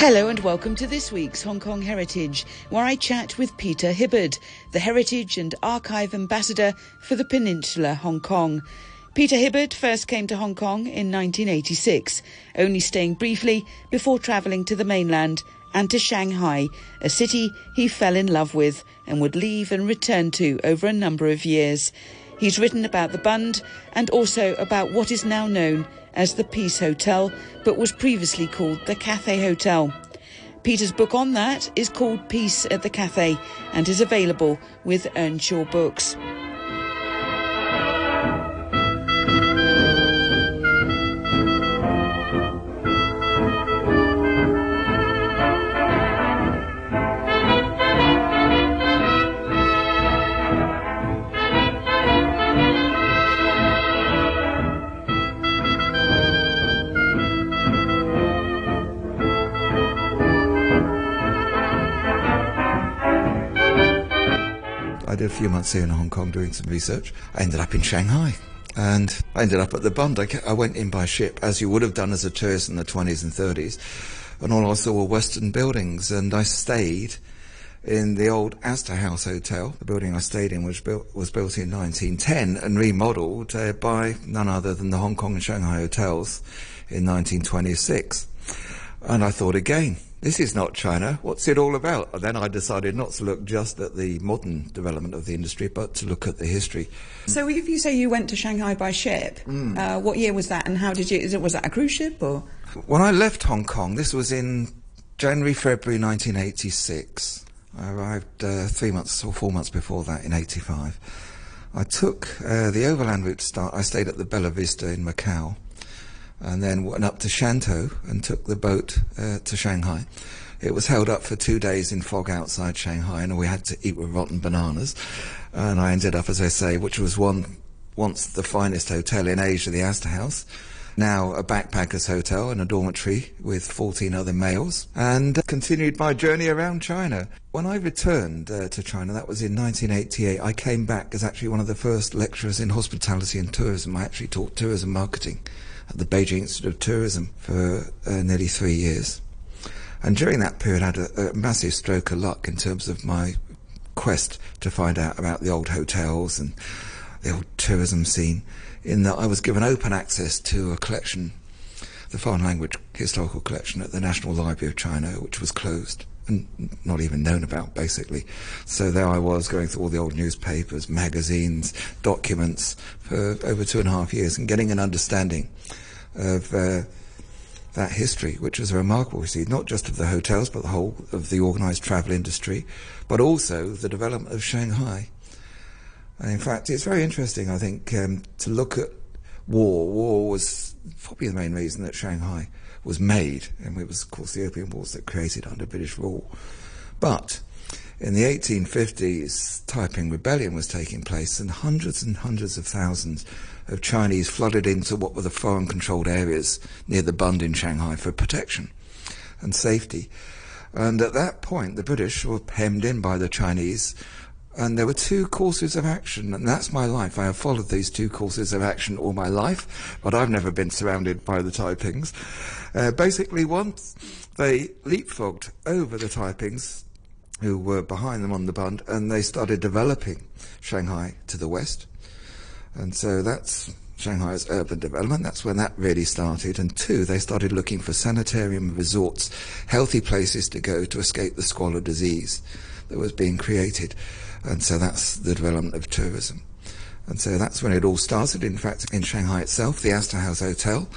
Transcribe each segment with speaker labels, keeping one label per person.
Speaker 1: Hello and welcome to this week's Hong Kong Heritage, where I chat with Peter Hibbard, the Heritage and Archive Ambassador for the Peninsula Hong Kong. Peter Hibbard first came to Hong Kong in 1986, only staying briefly before travelling to the mainland and to Shanghai, a city he fell in love with and would leave and return to over a number of years. He's written about the Bund and also about what is now known as the Peace Hotel, but was previously called the Cathay Hotel. Peter's book on that is called Peace at the Cathay and is available with Earnshaw Books.
Speaker 2: Few months here in Hong Kong doing some research. I ended up in Shanghai. And I ended up at the Bund. I, I went in by ship, as you would have done as a tourist in the 20s and 30s. And all I saw were Western buildings. And I stayed in the old Astor House Hotel. The building I stayed in was built, was built in 1910 and remodeled uh, by none other than the Hong Kong and Shanghai hotels in 1926. And I thought again, this is not China. What's it all about? And then I decided not to look just at the modern development of the industry, but to look at the history.
Speaker 3: So, if you say you went to Shanghai by ship, mm. uh, what year was that, and how did you? It, Was that a cruise ship or?
Speaker 2: When I left Hong Kong, this was in January, February 1986. I arrived uh, three months or four months before that in '85. I took uh, the overland route to start. I stayed at the Bella Vista in Macau and then went up to Shantou and took the boat uh, to Shanghai. It was held up for two days in fog outside Shanghai, and we had to eat with rotten bananas. And I ended up, as I say, which was one once the finest hotel in Asia, the Astor House. Now a backpackers hotel and a dormitory with 14 other males, and continued my journey around China. When I returned uh, to China, that was in 1988, I came back as actually one of the first lecturers in hospitality and tourism. I actually taught tourism marketing at the Beijing Institute of Tourism for uh, nearly three years. And during that period, I had a, a massive stroke of luck in terms of my quest to find out about the old hotels and the old tourism scene, in that I was given open access to a collection, the foreign language historical collection at the National Library of China, which was closed not even known about, basically. So there I was going through all the old newspapers, magazines, documents for over two and a half years and getting an understanding of uh, that history, which was remarkable. You see, not just of the hotels, but the whole of the organised travel industry, but also the development of Shanghai. And in fact, it's very interesting, I think, um, to look at war. War was probably the main reason that Shanghai was made, and it was, of course, the Opium Wars that created under British rule. But in the 1850s, Taiping Rebellion was taking place, and hundreds and hundreds of thousands of Chinese flooded into what were the foreign controlled areas near the Bund in Shanghai for protection and safety. And at that point, the British were hemmed in by the Chinese, and there were two courses of action, and that's my life. I have followed these two courses of action all my life, but I've never been surrounded by the Taipings. Uh, basically, once they leapfrogged over the Taipings, who were behind them on the Bund, and they started developing Shanghai to the west. And so that's Shanghai's urban development. That's when that really started. And two, they started looking for sanitarium resorts, healthy places to go to escape the squalor disease that was being created. And so that's the development of tourism. And so that's when it all started. In fact, in Shanghai itself, the Astor House Hotel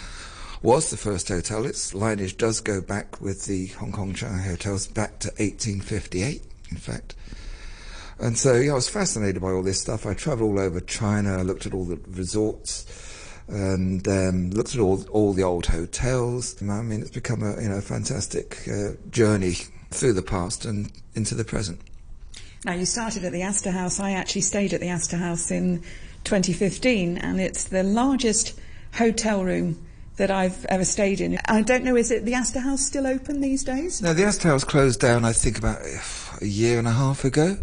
Speaker 2: was the first hotel. Its lineage does go back with the Hong Kong Shanghai hotels back to 1858, in fact. And so, yeah, I was fascinated by all this stuff. I travelled all over China, I looked at all the resorts, and um, looked at all all the old hotels. I mean, it's become a you know fantastic uh, journey through the past and into the present.
Speaker 3: Now, you started at the Astor House. I actually stayed at the Astor House in 2015, and it's the largest hotel room that I've ever stayed in. I don't know, is it the Astor House still open these days?
Speaker 2: No, the Astor House closed down, I think, about a year and a half ago.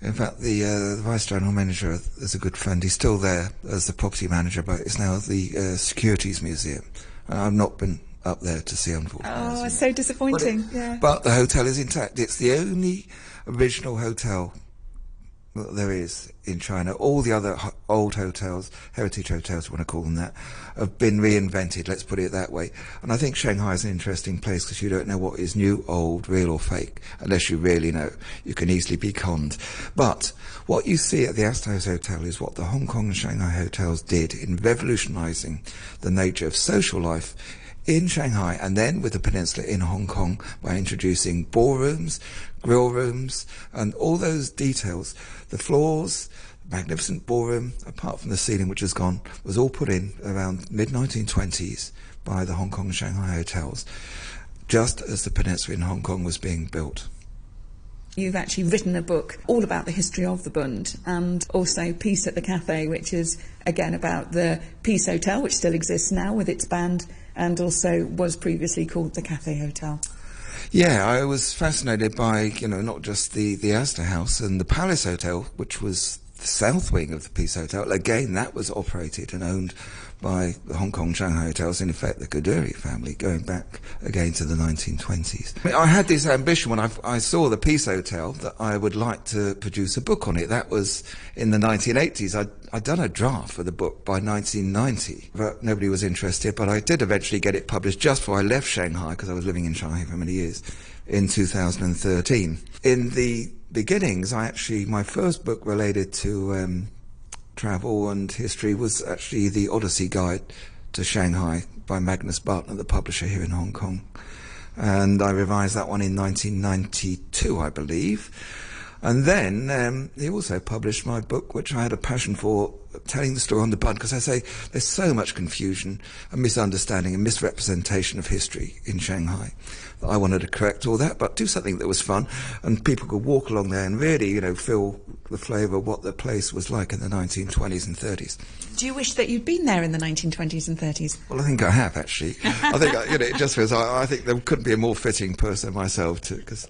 Speaker 2: In fact, the, uh, the vice general manager is a good friend. He's still there as the property manager, but it's now the uh, Securities Museum. I've not been up there to see, unfortunately.
Speaker 3: Oh, so disappointing.
Speaker 2: But,
Speaker 3: it, yeah.
Speaker 2: but the hotel is intact. It's the only original hotel that there is in China. All the other ho- old hotels, heritage hotels, you want to call them that, have been reinvented. Let's put it that way. And I think Shanghai is an interesting place because you don't know what is new, old, real, or fake unless you really know. You can easily be conned. But what you see at the Astor Hotel is what the Hong Kong and Shanghai hotels did in revolutionising the nature of social life in Shanghai and then with the peninsula in Hong Kong by introducing ballrooms, grill rooms, and all those details. The floors, magnificent ballroom, apart from the ceiling which has gone, was all put in around mid 1920s by the Hong Kong Shanghai hotels, just as the peninsula in Hong Kong was being built.
Speaker 3: You've actually written a book all about the history of the Bund and also Peace at the Cathay, which is again about the Peace Hotel, which still exists now with its band and also was previously called the Cathay Hotel.
Speaker 2: Yeah, I was fascinated by, you know, not just the, the Astor House and the Palace Hotel, which was the south wing of the Peace Hotel. Again, that was operated and owned by the Hong Kong Shanghai hotels, in effect the Kadoorie family, going back again to the 1920s. I, mean, I had this ambition when I, I, saw the Peace Hotel that I would like to produce a book on it. That was in the 1980s. I'd, I'd done a draft for the book by 1990, but nobody was interested. But I did eventually get it published just before I left Shanghai, because I was living in Shanghai for many years, in 2013. In the beginnings, I actually, my first book related to um, travel and history was actually the Odyssey Guide to Shanghai by Magnus Bartlett, the publisher here in Hong Kong. And I revised that one in 1992, I believe. And then um, he also published my book, which I had a passion for, telling the story on the Bund, because I say there's so much confusion and misunderstanding and misrepresentation of history in Shanghai. I wanted to correct all that, but do something that was fun, and people could walk along there and really, you know, feel the flavour of what the place was like in the 1920s and 30s.
Speaker 3: Do you wish that you'd been there in the 1920s and 30s?
Speaker 2: Well, I think I have actually. I think uh, you know, it just feels. I, I think there couldn't be a more fitting person myself to because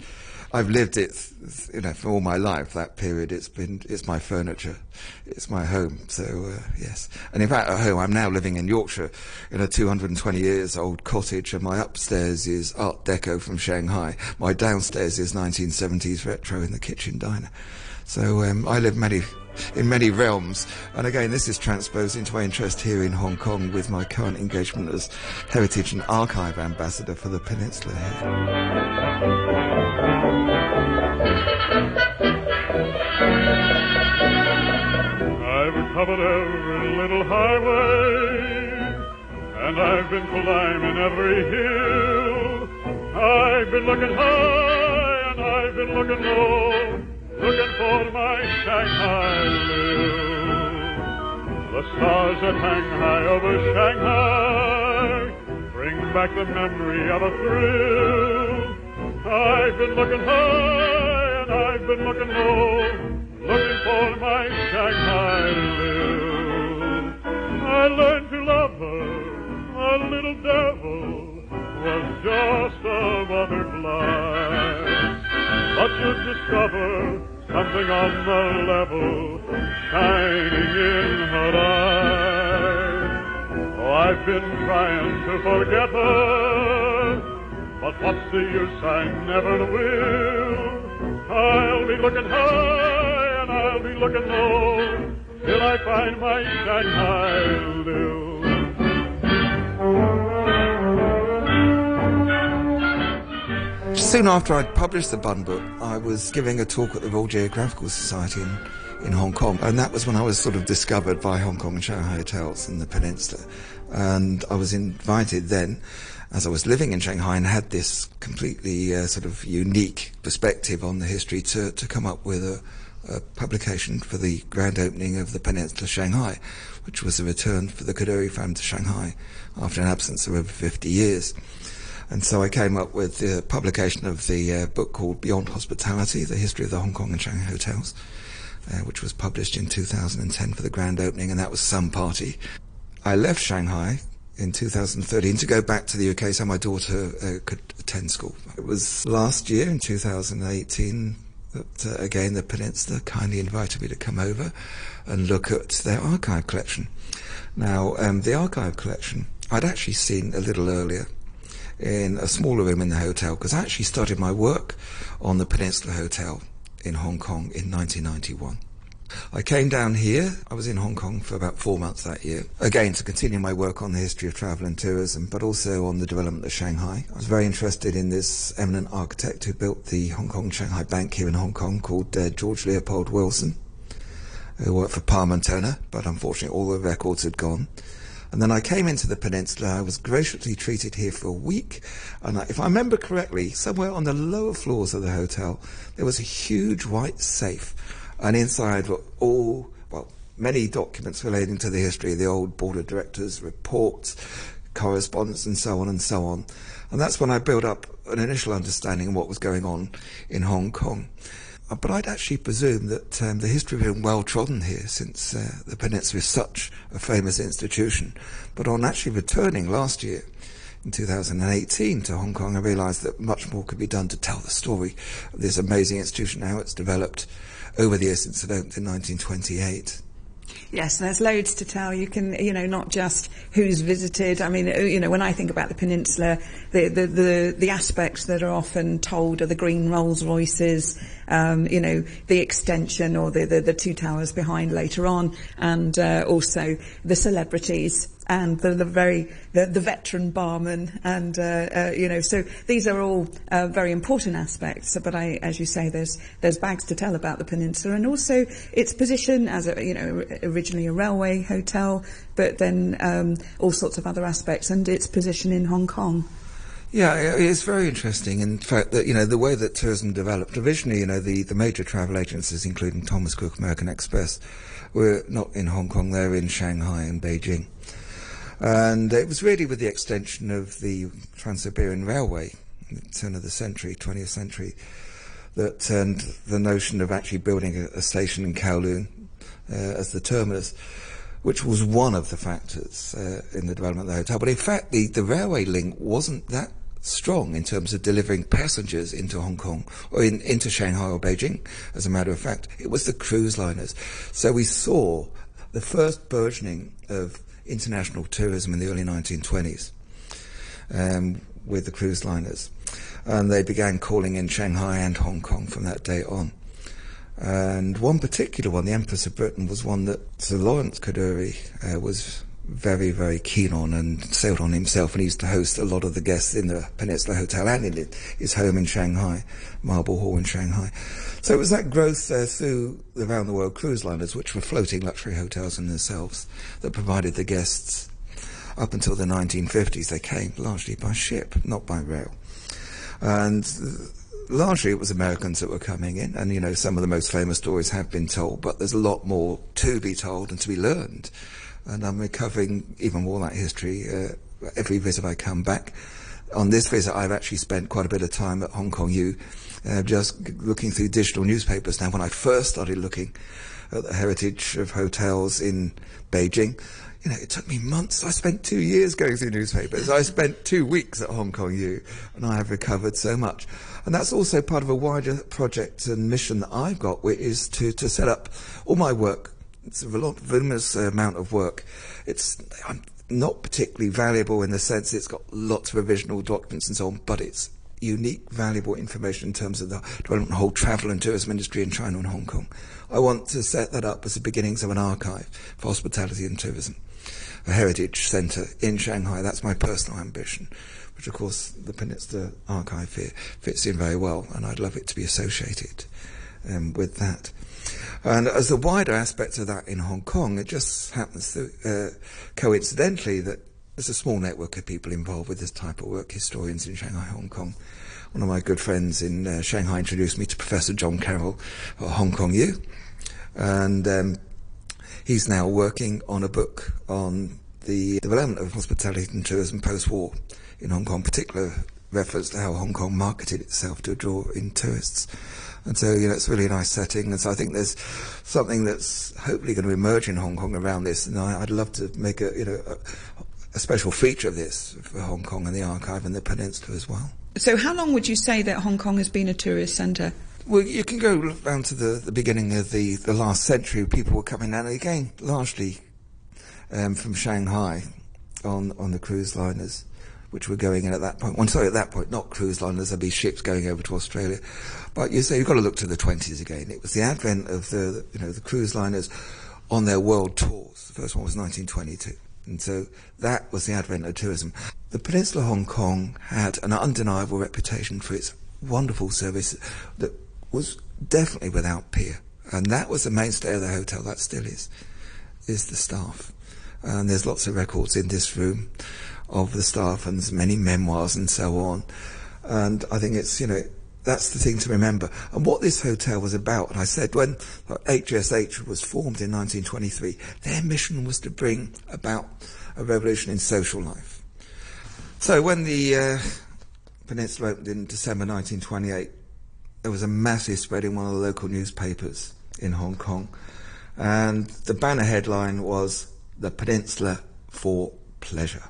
Speaker 2: I've lived it, you know, for all my life. That period, it's been, it's my furniture, it's my home. So uh, yes, and in fact, at home, I'm now living in Yorkshire, in a 220 years old cottage, and my upstairs is Art Deco from Shanghai. My downstairs is 1970s retro in the kitchen diner. So um, I live many in many realms. And again, this is transposed into my interest here in Hong Kong with my current engagement as Heritage and Archive Ambassador for the Peninsula here.
Speaker 4: I've been climbing every hill. I've been looking high, and I've been looking low, looking for my Shanghai Lil. The stars that hang high over Shanghai bring back the memory of a thrill. I've been looking high and I've been looking low, looking for my Shanghai Lil. I learned devil was just a butterfly. But you discover something on the level shining in her eyes. Oh, I've been trying to forget her. But what's the use? I never will. I'll be looking high and I'll be looking low till I find my Shanghai Lil.
Speaker 2: Soon after I'd published the Bund book, I was giving a talk at the Royal Geographical Society in, in Hong Kong, and that was when I was sort of discovered by Hong Kong and Shanghai hotels in the peninsula. And I was invited then as I was living in Shanghai and had this completely uh, sort of unique perspective on the history to, to come up with a, a, publication for the grand opening of the Peninsula Shanghai, which was a return for the Kadoorie family to Shanghai after an absence of over 50 years. And so I came up with the publication of the uh, book called Beyond Hospitality, The History of the Hong Kong and Shanghai Hotels, uh, which was published in 2010 for the grand opening, and that was some party. I left Shanghai in 2013 to go back to the UK so my daughter uh, could attend school. It was last year in 2018 that uh, again the Peninsula kindly invited me to come over and look at their archive collection. Now, um, the archive collection I'd actually seen a little earlier in a smaller room in the hotel because I actually started my work on the Peninsula Hotel in Hong Kong in 1991. I came down here. I was in Hong Kong for about four months that year. Again, to continue my work on the history of travel and tourism, but also on the development of Shanghai. I was very interested in this eminent architect who built the Hong Kong Shanghai Bank here in Hong Kong called uh, George Leopold Wilson, who worked for Palmer Turner, but unfortunately all the records had gone. And then I came into the peninsula. I was graciously treated here for a week. And I, if I remember correctly, somewhere on the lower floors of the hotel, there was a huge white safe and inside were all, well, many documents relating to the history of the old board of directors, reports, correspondence, and so on and so on. And that's when I built up an initial understanding of what was going on in Hong Kong. Uh, but I'd actually presume that um, the history had been well trodden here since uh, the peninsula is such a famous institution. But on actually returning last year, in 2018 to Hong Kong, I realised that much more could be done to tell the story of this amazing institution, how it's developed over the years since it opened in 1928.
Speaker 3: Yes, there's loads to tell. You can, you know, not just who's visited. I mean, uh, you know, when I think about the peninsula, the the the, the aspects that are often told are the green Rolls Royces, um, you know, the extension or the, the, the two towers behind later on, and uh, also the celebrities and the, the very the, the, veteran barman, and uh, uh, you know, so these are all uh, very important aspects. But I, as you say, there's there's bags to tell about the peninsula, and also its position as a you know originally a railway hotel, but then um, all sorts of other aspects, and its position in Hong Kong.
Speaker 2: Yeah, it's very interesting. In fact, that you know the way that tourism developed. Originally, you know, the, the major travel agencies, including Thomas Cook, American Express, were not in Hong Kong; they were in Shanghai and Beijing. And it was really with the extension of the Trans-Siberian Railway, the turn of the century, 20th century, that turned the notion of actually building a, a station in Kowloon uh, as the terminus, which was one of the factors uh, in the development of the hotel. But in fact, the, the railway link wasn't that strong in terms of delivering passengers into Hong Kong or in, into Shanghai or Beijing. As a matter of fact, it was the cruise liners. So we saw the first burgeoning of international tourism in the early 1920s um, with the cruise liners. And they began calling in Shanghai and Hong Kong from that day on. And one particular one, the Empress of Britain, was one that Sir Lawrence Kadoorie uh, was very, very keen on and sailed on himself. And he used to host a lot of the guests in the Peninsula Hotel and in his home in Shanghai, Marble Hall in Shanghai. So it was that growth uh, through the round the world cruise liners, which were floating luxury hotels in themselves, that provided the guests. Up until the 1950s, they came largely by ship, not by rail. And largely it was Americans that were coming in, and you know, some of the most famous stories have been told, but there's a lot more to be told and to be learned. And I'm recovering even more that history uh, every visit I come back. On this visit, I've actually spent quite a bit of time at Hong Kong U, uh, just looking through digital newspapers. Now, when I first started looking at the heritage of hotels in Beijing, you know, it took me months. I spent two years going through newspapers. I spent two weeks at Hong Kong U, and I have recovered so much. And that's also part of a wider project and mission that I've got, which is to, to set up all my work. It's a voluminous amount of work. It's not particularly valuable in the sense it's got lots of original documents and so on, but it's unique, valuable information in terms of the development of whole travel and tourism industry in China and Hong Kong. I want to set that up as the beginnings of an archive for hospitality and tourism, a heritage centre in Shanghai. That's my personal ambition which of course the Peninsula Archive here fits in very well, and I'd love it to be associated um, with that. And as a wider aspect of that in Hong Kong, it just happens to, uh, coincidentally that there's a small network of people involved with this type of work, historians in Shanghai, Hong Kong. One of my good friends in uh, Shanghai introduced me to Professor John Carroll at Hong Kong U, and um, he's now working on a book on the development of hospitality and tourism post-war in Hong Kong, particular reference to how Hong Kong marketed itself to draw in tourists. And so, you know, it's really a nice setting. And so I think there's something that's hopefully going to emerge in Hong Kong around this. And I, would love to make a, you know, a, a special feature of this for Hong Kong and the archive and the peninsula as well.
Speaker 3: So how long would you say that Hong Kong has been a tourist centre?
Speaker 2: Well, you can go down to the, the beginning of the, the last century. People were coming down, again, largely um, from Shanghai on, on the cruise liners which were going in at that point. Well, sorry, at that point, not cruise liners, there'd be ships going over to Australia. But you say you've got to look to the 20s again. It was the advent of the, you know, the cruise liners on their world tours. The first one was 1922. And so that was the advent of tourism. The Peninsula Hong Kong had an undeniable reputation for its wonderful service that was definitely without peer. And that was the mainstay of the hotel, that still is, is the staff. And there's lots of records in this room of the staff and there's many memoirs and so on. And I think it's, you know, that's the thing to remember. And what this hotel was about, and I said when HSH was formed in 1923, their mission was to bring about a revolution in social life. So when the uh, peninsula opened in December 1928, there was a massive spread in one of the local newspapers in Hong Kong. And the banner headline was The Peninsula for Pleasure.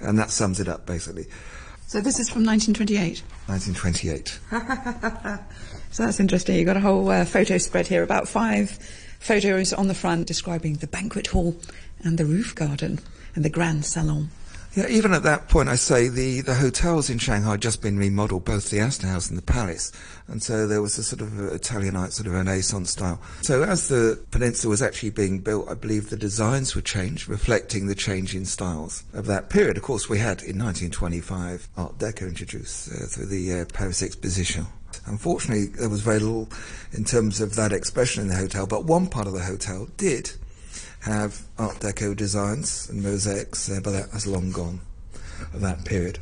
Speaker 2: And that sums it up basically.
Speaker 3: So this is from 1928?
Speaker 2: 1928.
Speaker 3: so that's interesting. You've got a whole uh, photo spread here, about five photos on the front describing the banquet hall and the roof garden and the grand salon.
Speaker 2: Yeah, even at that point, I say the, the hotels in Shanghai had just been remodeled, both the Astor House and the Palace. And so there was a sort of Italianate sort of Renaissance style. So as the peninsula was actually being built, I believe the designs were changed, reflecting the change in styles of that period. Of course, we had in 1925 Art Deco introduced uh, through the uh, Paris Exposition. Unfortunately, there was very little in terms of that expression in the hotel, but one part of the hotel did have Art Deco designs and mosaics, uh, but that has long gone of that period.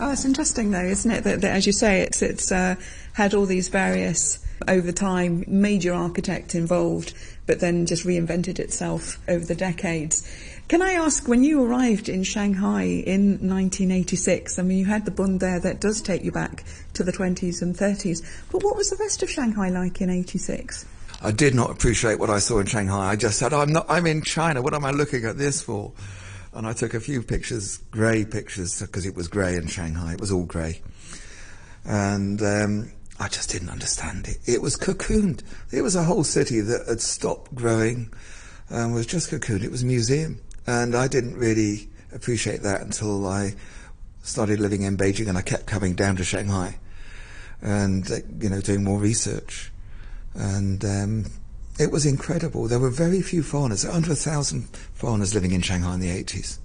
Speaker 3: Oh, it's interesting though, isn't it? That, that as you say, it's it's uh, had all these various over time major architects involved, but then just reinvented itself over the decades. Can I ask, when you arrived in Shanghai in 1986, I mean, you had the bund there that does take you back to the 20s and 30s, but what was the rest of Shanghai like in 86?
Speaker 2: I did not appreciate what I saw in Shanghai. I just said, I'm not, I'm in China. What am I looking at this for? And I took a few pictures, grey pictures, because it was grey in Shanghai. It was all grey. And um, I just didn't understand it. It was cocooned. It was a whole city that had stopped growing and was just cocooned. It was a museum. And I didn't really appreciate that until I started living in Beijing and I kept coming down to Shanghai and, uh, you know, doing more research and um, it was incredible. There were very few foreigners, under a thousand foreigners living in Shanghai in the 80s.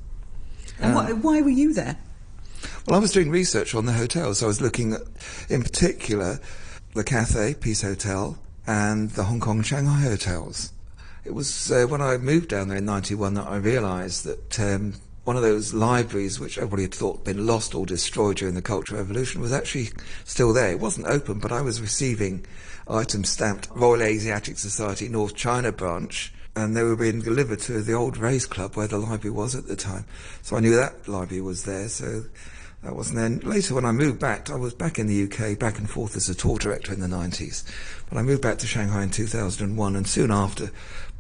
Speaker 3: And why, why were you there?
Speaker 2: Well, I was doing research on the hotels. I was looking at, in particular, the Cathay Peace Hotel and the Hong Kong Shanghai hotels. It was uh, when I moved down there in 91 that I realised that um, one of those libraries which everybody had thought been lost or destroyed during the Cultural Revolution was actually still there. It wasn't open, but I was receiving items stamped Royal Asiatic Society North China branch, and they were being delivered to the old race club where the library was at the time. So I knew that library was there. So that wasn't then. Later, when I moved back, I was back in the UK, back and forth as a tour director in the 90s. But I moved back to Shanghai in 2001, and soon after,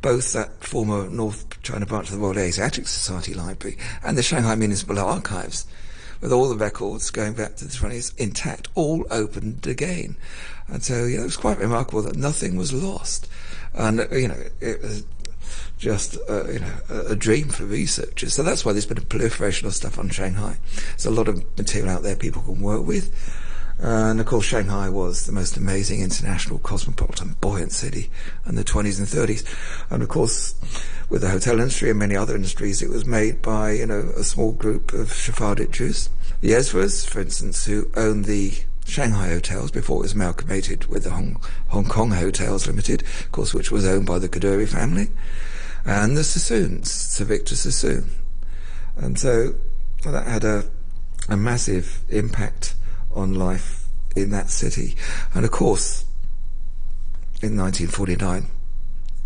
Speaker 2: both that former North China branch of the Royal Asiatic Society Library and the Shanghai Municipal Archives, with all the records going back to the 20s intact, all opened again. And so, you know, it was quite remarkable that nothing was lost. And, you know, it was just, uh, you know, a, dream for researchers. So that's why there's been a proliferation of stuff on Shanghai. There's a lot of material out there people can work with. Uh, and of course, Shanghai was the most amazing international cosmopolitan buoyant city in the 20s and 30s. And of course, with the hotel industry and many other industries, it was made by, you know, a small group of Sephardic Jews. The Ezras, for instance, who owned the Shanghai Hotels before it was amalgamated with the Hong, Hong Kong Hotels Limited, of course, which was owned by the Kadoorie family, and the Sassoons, Sir Victor Sassoon. And so that had a, a massive impact on life in that city. And of course, in 1949,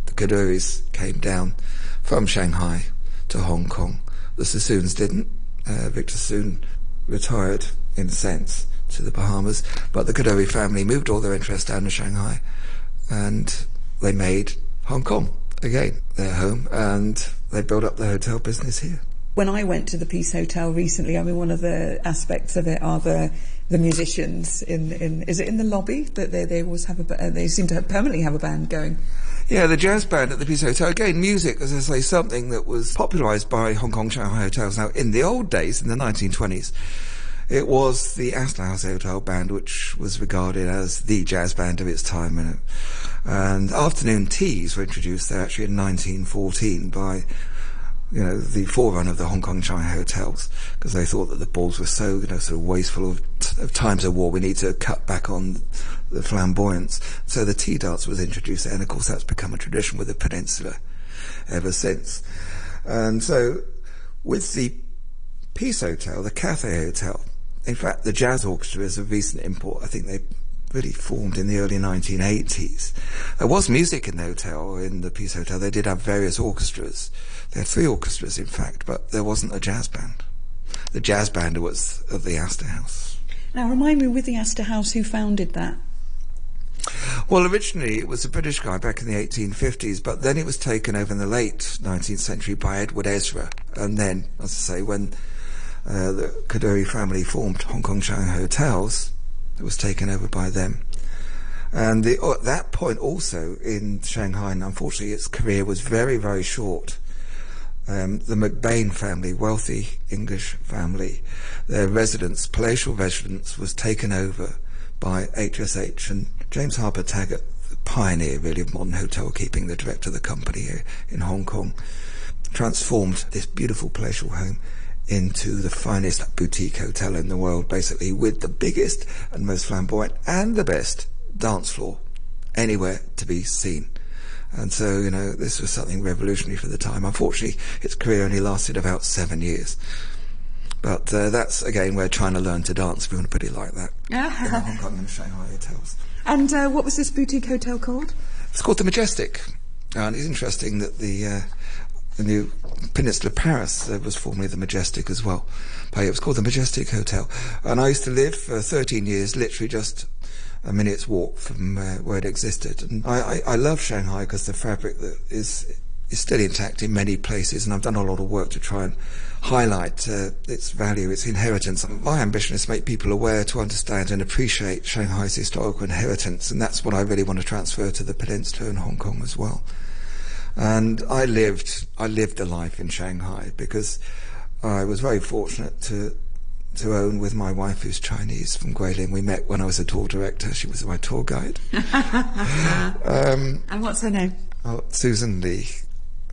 Speaker 2: the Kadoories came down from Shanghai to Hong Kong. The Sassoons didn't. Uh, Victor Sassoon retired in a sense to the Bahamas, but the Kadoorie family moved all their interest down to Shanghai, and they made Hong Kong again their home, and they built up the hotel business here.
Speaker 3: when I went to the Peace Hotel recently, I mean, one of the aspects of it are the the musicians in, in is it in the lobby that they, they always have a they seem to have permanently have a band going.
Speaker 2: Yeah, the jazz band at the Peace Hotel. Again, music, as I say, something that was popularised by Hong Kong Shanghai hotels. Now, in the old days, in the 1920s, it was the Astor House Hotel Band, which was regarded as the jazz band of its time. And, and afternoon teas were introduced there actually in 1914 by you know, the forerunner of the Hong Kong China hotels, because they thought that the balls were so, you know, sort of wasteful of, of, times of war. We need to cut back on the flamboyance. So the tea dance was introduced and of course that's become a tradition with the peninsula ever since. And so with the Peace Hotel, the Cathay Hotel, in fact, the jazz orchestra is a recent import. I think they really formed in the early 1980s. There was music in the hotel, in the Peace Hotel. They did have various orchestras. They had three orchestras, in fact, but there wasn't a jazz band. The jazz band was of the Astor House.
Speaker 3: Now, remind me, with the Astor House, who founded that?
Speaker 2: Well, originally it was a British guy back in the 1850s, but then it was taken over in the late 19th century by Edward Ezra. And then, as I say, when uh, the Kadoorie family formed Hong Kong Shanghai Hotels, it was taken over by them. And the, at that point also in Shanghai, and unfortunately its career was very, very short. Um, the McBain family, wealthy English family, their residence, palatial residence, was taken over by HSH and James Harper Taggart, the pioneer really of modern hotel keeping, the director of the company here in Hong Kong, transformed this beautiful palatial home into the finest boutique hotel in the world, basically, with the biggest and most flamboyant and the best dance floor anywhere to be seen. And so, you know, this was something revolutionary for the time. Unfortunately, its career only lasted about seven years. But uh, that's, again, where China learned to dance, if you want to put it like that, in Hong Kong and Shanghai hotels.
Speaker 3: And uh, what was this boutique hotel called?
Speaker 2: It's called the Majestic. And it's interesting that the uh, the new Peninsula Paris uh, was formerly the Majestic as well. But it was called the Majestic Hotel. And I used to live for 13 years, literally just a minute's walk from uh, where it existed. And I, I, I love Shanghai because the fabric that is is still intact in many places, and I've done a lot of work to try and highlight uh, its value, its inheritance. My ambition is to make people aware, to understand and appreciate Shanghai's historical inheritance, and that's what I really want to transfer to the peninsula and Hong Kong as well. And I lived, I lived a life in Shanghai because I was very fortunate to to own with my wife, who's Chinese from Guilin. We met when I was a tour director. She was my tour guide.
Speaker 3: um, and what's her name?
Speaker 2: Oh, Susan Lee.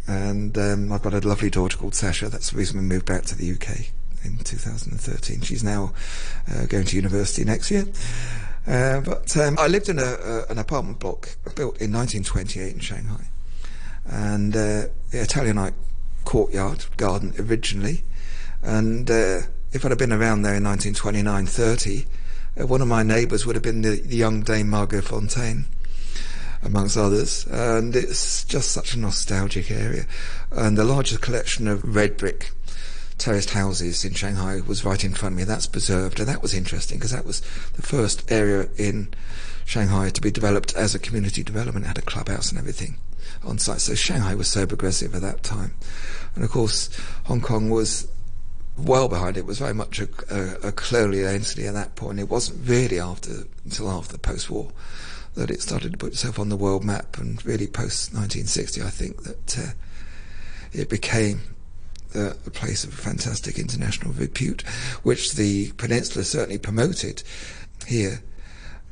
Speaker 2: And um, I've got a lovely daughter called Sasha. That's the reason we moved back to the UK in 2013. She's now uh, going to university next year. Uh, but um, I lived in a, a, an apartment block built in 1928 in Shanghai and uh, Italianate courtyard garden originally. And uh, if I'd have been around there in 1929 30, uh, one of my neighbours would have been the, the, young Dame Margot Fonteyn, amongst others. And it's just such a nostalgic area. And the largest collection of red brick terraced houses in Shanghai was right in front of me. That's preserved, and that was interesting because that was the first area in Shanghai to be developed as a community development. Had a clubhouse and everything on site. So Shanghai was so progressive at that time. And of course, Hong Kong was well behind it. it was very much a, a, a colonial entity at that point. It wasn't really after until after the post-war that it started to put itself on the world map, and really post 1960, I think that uh, it became a place of fantastic international repute, which the peninsula certainly promoted here.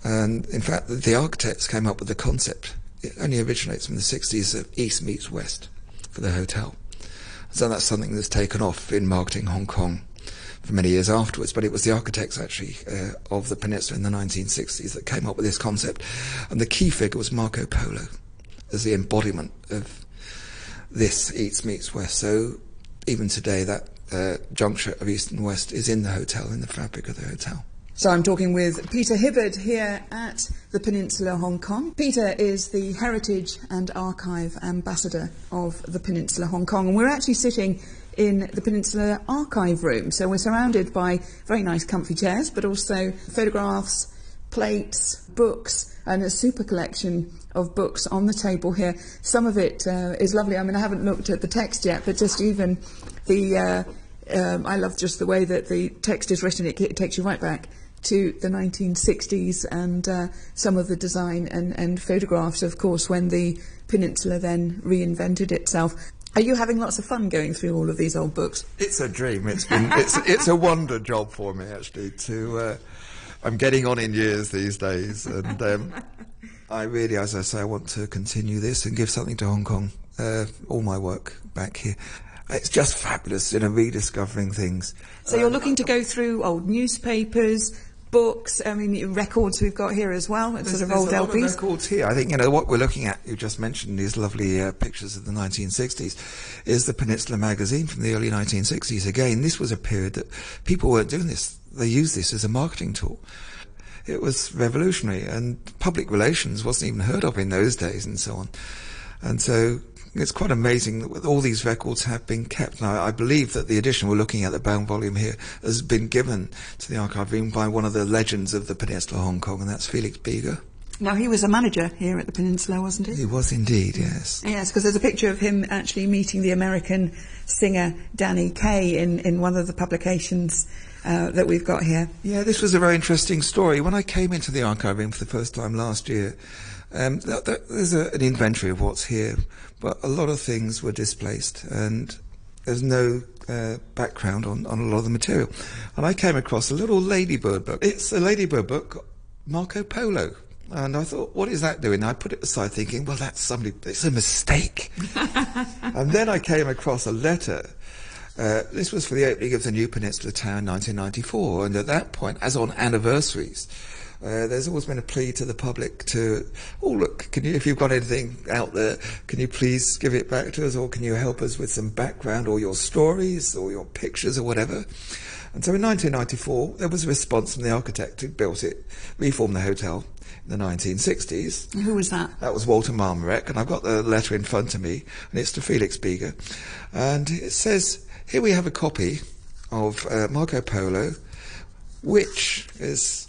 Speaker 2: And in fact, the architects came up with the concept it only originates from the 60s of East meets West for the hotel. So that's something that's taken off in marketing Hong Kong for many years afterwards. But it was the architects actually uh, of the peninsula in the 1960s that came up with this concept. And the key figure was Marco Polo as the embodiment of this East meets West. So even today, that uh, juncture of East and West is in the hotel, in the fabric of the hotel.
Speaker 3: So I'm talking with Peter Hibbard here at the Peninsula Hong Kong. Peter is the Heritage and Archive Ambassador of the Peninsula Hong Kong, and we're actually sitting in the Peninsula Archive Room. So we're surrounded by very nice comfy chairs, but also photographs, plates, books, and a super collection of books on the table here. Some of it uh, is lovely. I mean, I haven't looked at the text yet, but just even the. Uh, um, I love just the way that the text is written. It, it takes you right back to the 1960s and uh, some of the design and, and photographs, of course, when the peninsula then reinvented itself. Are you having lots of fun going through all of these old books?
Speaker 2: It's a dream. It's been it's it's a wonder job for me actually. To uh, I'm getting on in years these days, and um, I really, as I say, I want to continue this and give something to Hong Kong. Uh, all my work back here. It's just fabulous, you know, rediscovering things.
Speaker 3: So you're looking to go through old newspapers, books, I mean, records we've got here as well,
Speaker 2: There's,
Speaker 3: sort of old
Speaker 2: lot of
Speaker 3: LPs.
Speaker 2: records here. I think you know what we're looking at. You just mentioned these lovely uh, pictures of the 1960s. Is the Peninsula magazine from the early 1960s? Again, this was a period that people weren't doing this. They used this as a marketing tool. It was revolutionary, and public relations wasn't even heard of in those days, and so on. And so it's quite amazing that all these records have been kept. Now, I believe that the edition we're looking at, the bound volume here, has been given to the archive room by one of the legends of the Peninsula Hong Kong, and that's Felix Bieger.
Speaker 3: Now, he was a manager here at the Peninsula, wasn't he?
Speaker 2: He was indeed, yes.
Speaker 3: Yes, because there's a picture of him actually meeting the American singer Danny Kaye in, in one of the publications uh, that we've got here.
Speaker 2: Yeah, this was a very interesting story. When I came into the archive room for the first time last year, um, th- th- there's a, an inventory of what's here, but a lot of things were displaced, and there's no uh, background on, on a lot of the material. And I came across a little ladybird book. It's a ladybird book, Marco Polo. And I thought, what is that doing? I put it aside thinking, well, that's somebody, it's a mistake. and then I came across a letter uh, this was for the opening of the new Peninsula Tower in 1994, and at that point, as on anniversaries, uh, there's always been a plea to the public to, oh look, can you, if you've got anything out there, can you please give it back to us, or can you help us with some background, or your stories, or your pictures, or whatever. And so in 1994, there was a response from the architect who built it, reformed the hotel in the 1960s.
Speaker 3: Who was that?
Speaker 2: That was Walter Marmorek, and I've got the letter in front of me, and it's to Felix Bieger. And it says, here we have a copy of uh, Marco Polo, which is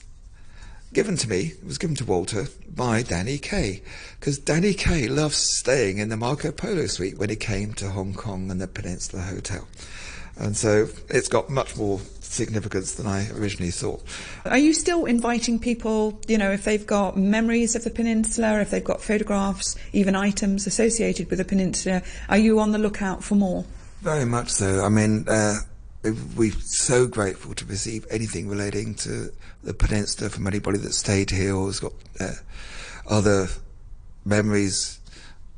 Speaker 2: given to me, it was given to Walter by Danny Kaye, because Danny Kaye loved staying in the Marco Polo suite when he came to Hong Kong and the Peninsula Hotel. And so it's got much more significance than I originally thought.
Speaker 3: Are you still inviting people, you know, if they've got memories of the peninsula, if they've got photographs, even items associated with the peninsula, are you on the lookout for more?
Speaker 2: Very much so. I mean, uh, we're so grateful to receive anything relating to the peninsula from anybody that stayed here or has got uh, other memories,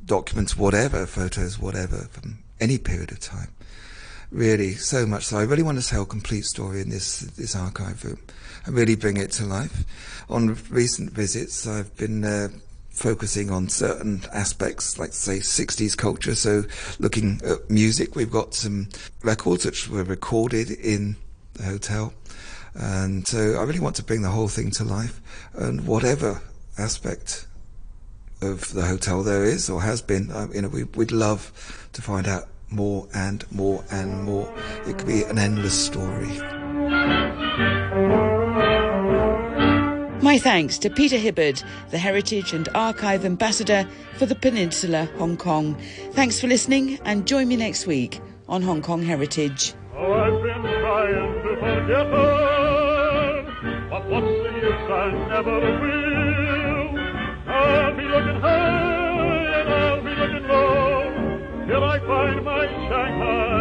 Speaker 2: documents, whatever, photos, whatever, from any period of time. Really, so much so. I really want to tell a complete story in this this archive room and really bring it to life. On recent visits, I've been uh, focusing on certain aspects, like say 60s culture. So looking at music, we've got some records which were recorded in the hotel. And so I really want to bring the whole thing to life and whatever aspect of the hotel there is or has been, uh, you know, we'd love to find out more and more and more. It could be an endless story.
Speaker 1: My thanks to Peter Hibbard, the Heritage and Archive Ambassador for the Peninsula Hong Kong. Thanks for listening and join me next week on Hong Kong Heritage.
Speaker 4: Oh, till I find my Shanghai